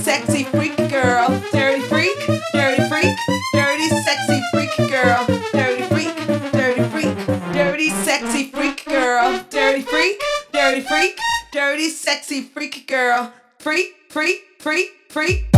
sexy freak girl. Dirty freak, dirty freak, dirty sexy freak girl. Dirty freak, dirty freak, dirty sexy freak girl. Dirty freak, dirty freak, dirty sexy freak girl. Freak, freak, freak, freak.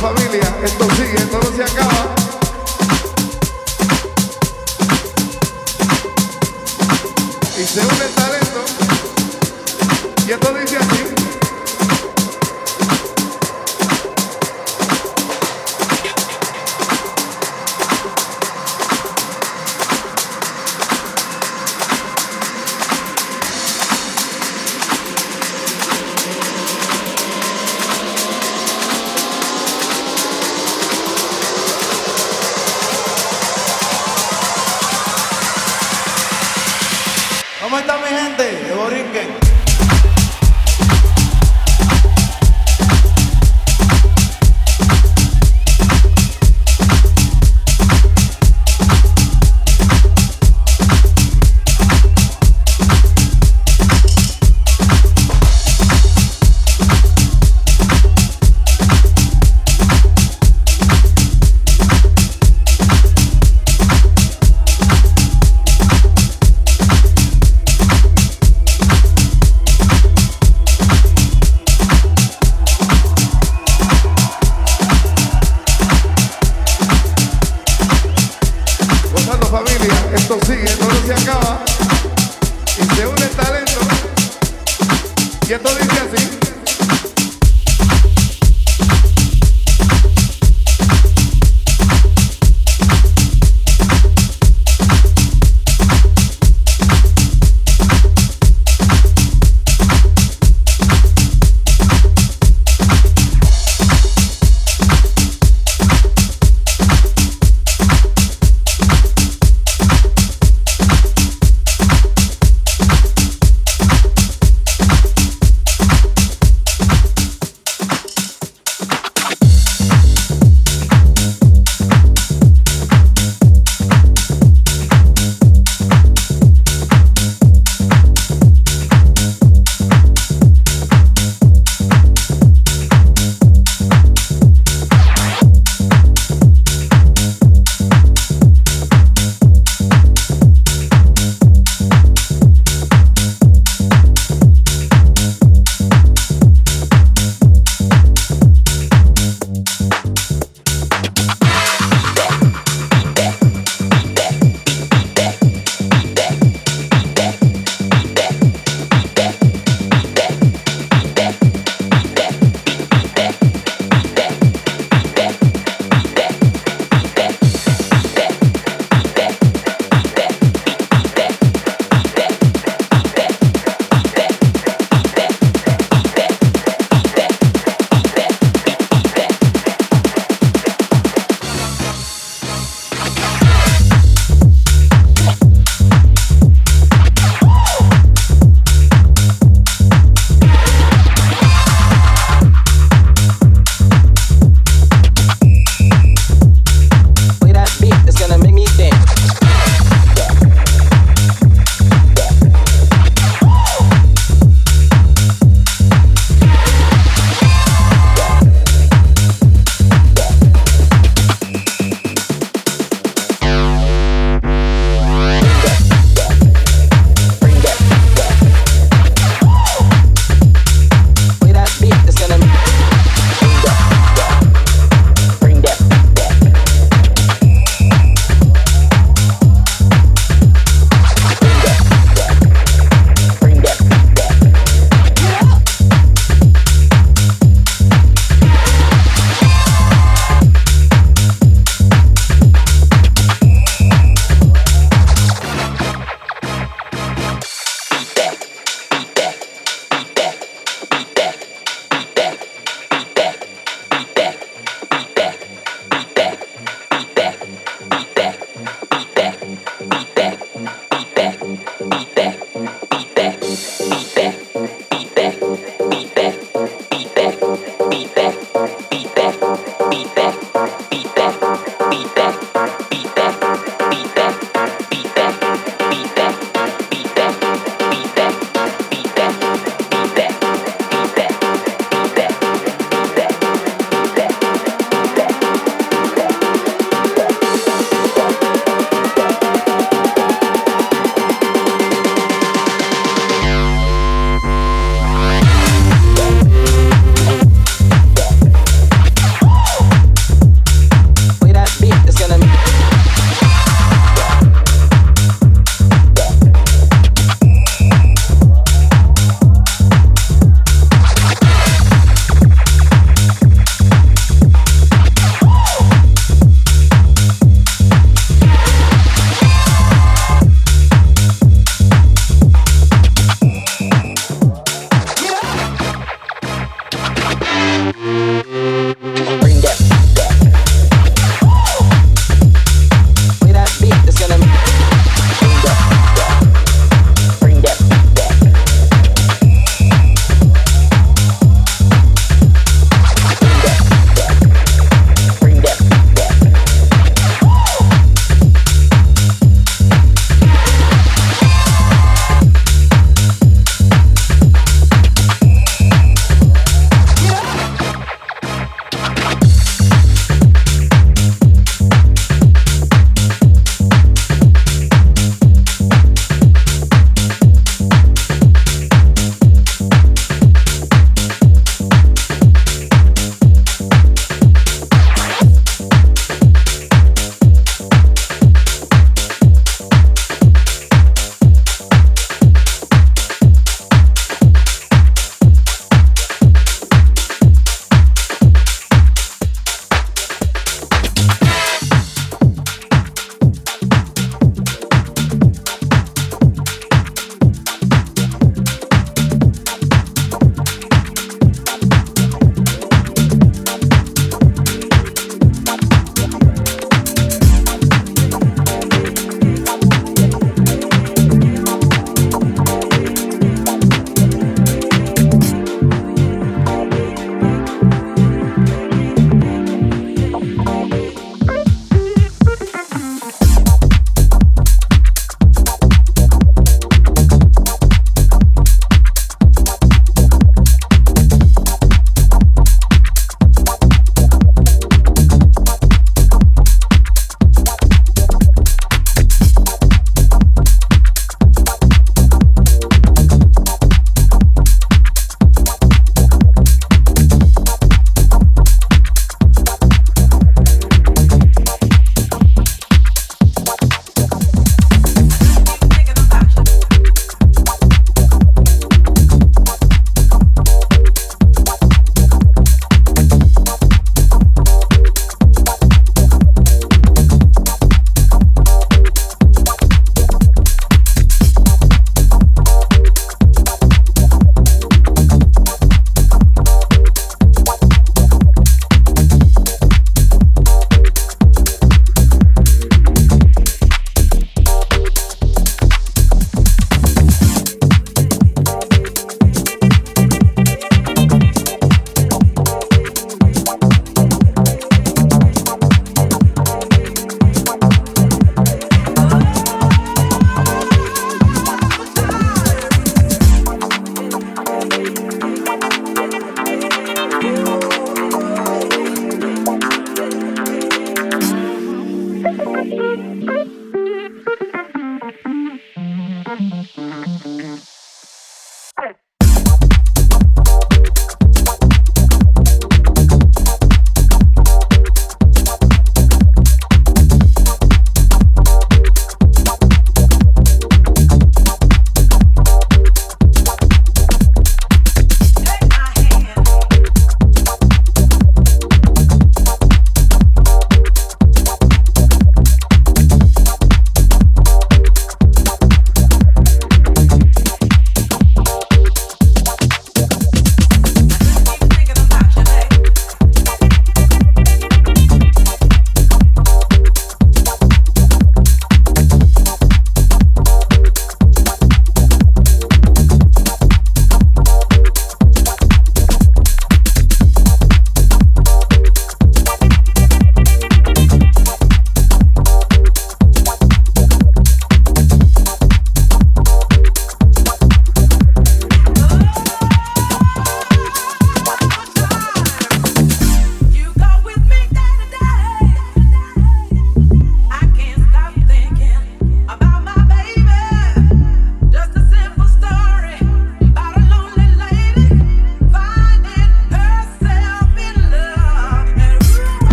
familia, esto sigue, esto no se acaba. Y se une el talento. Y esto dice así.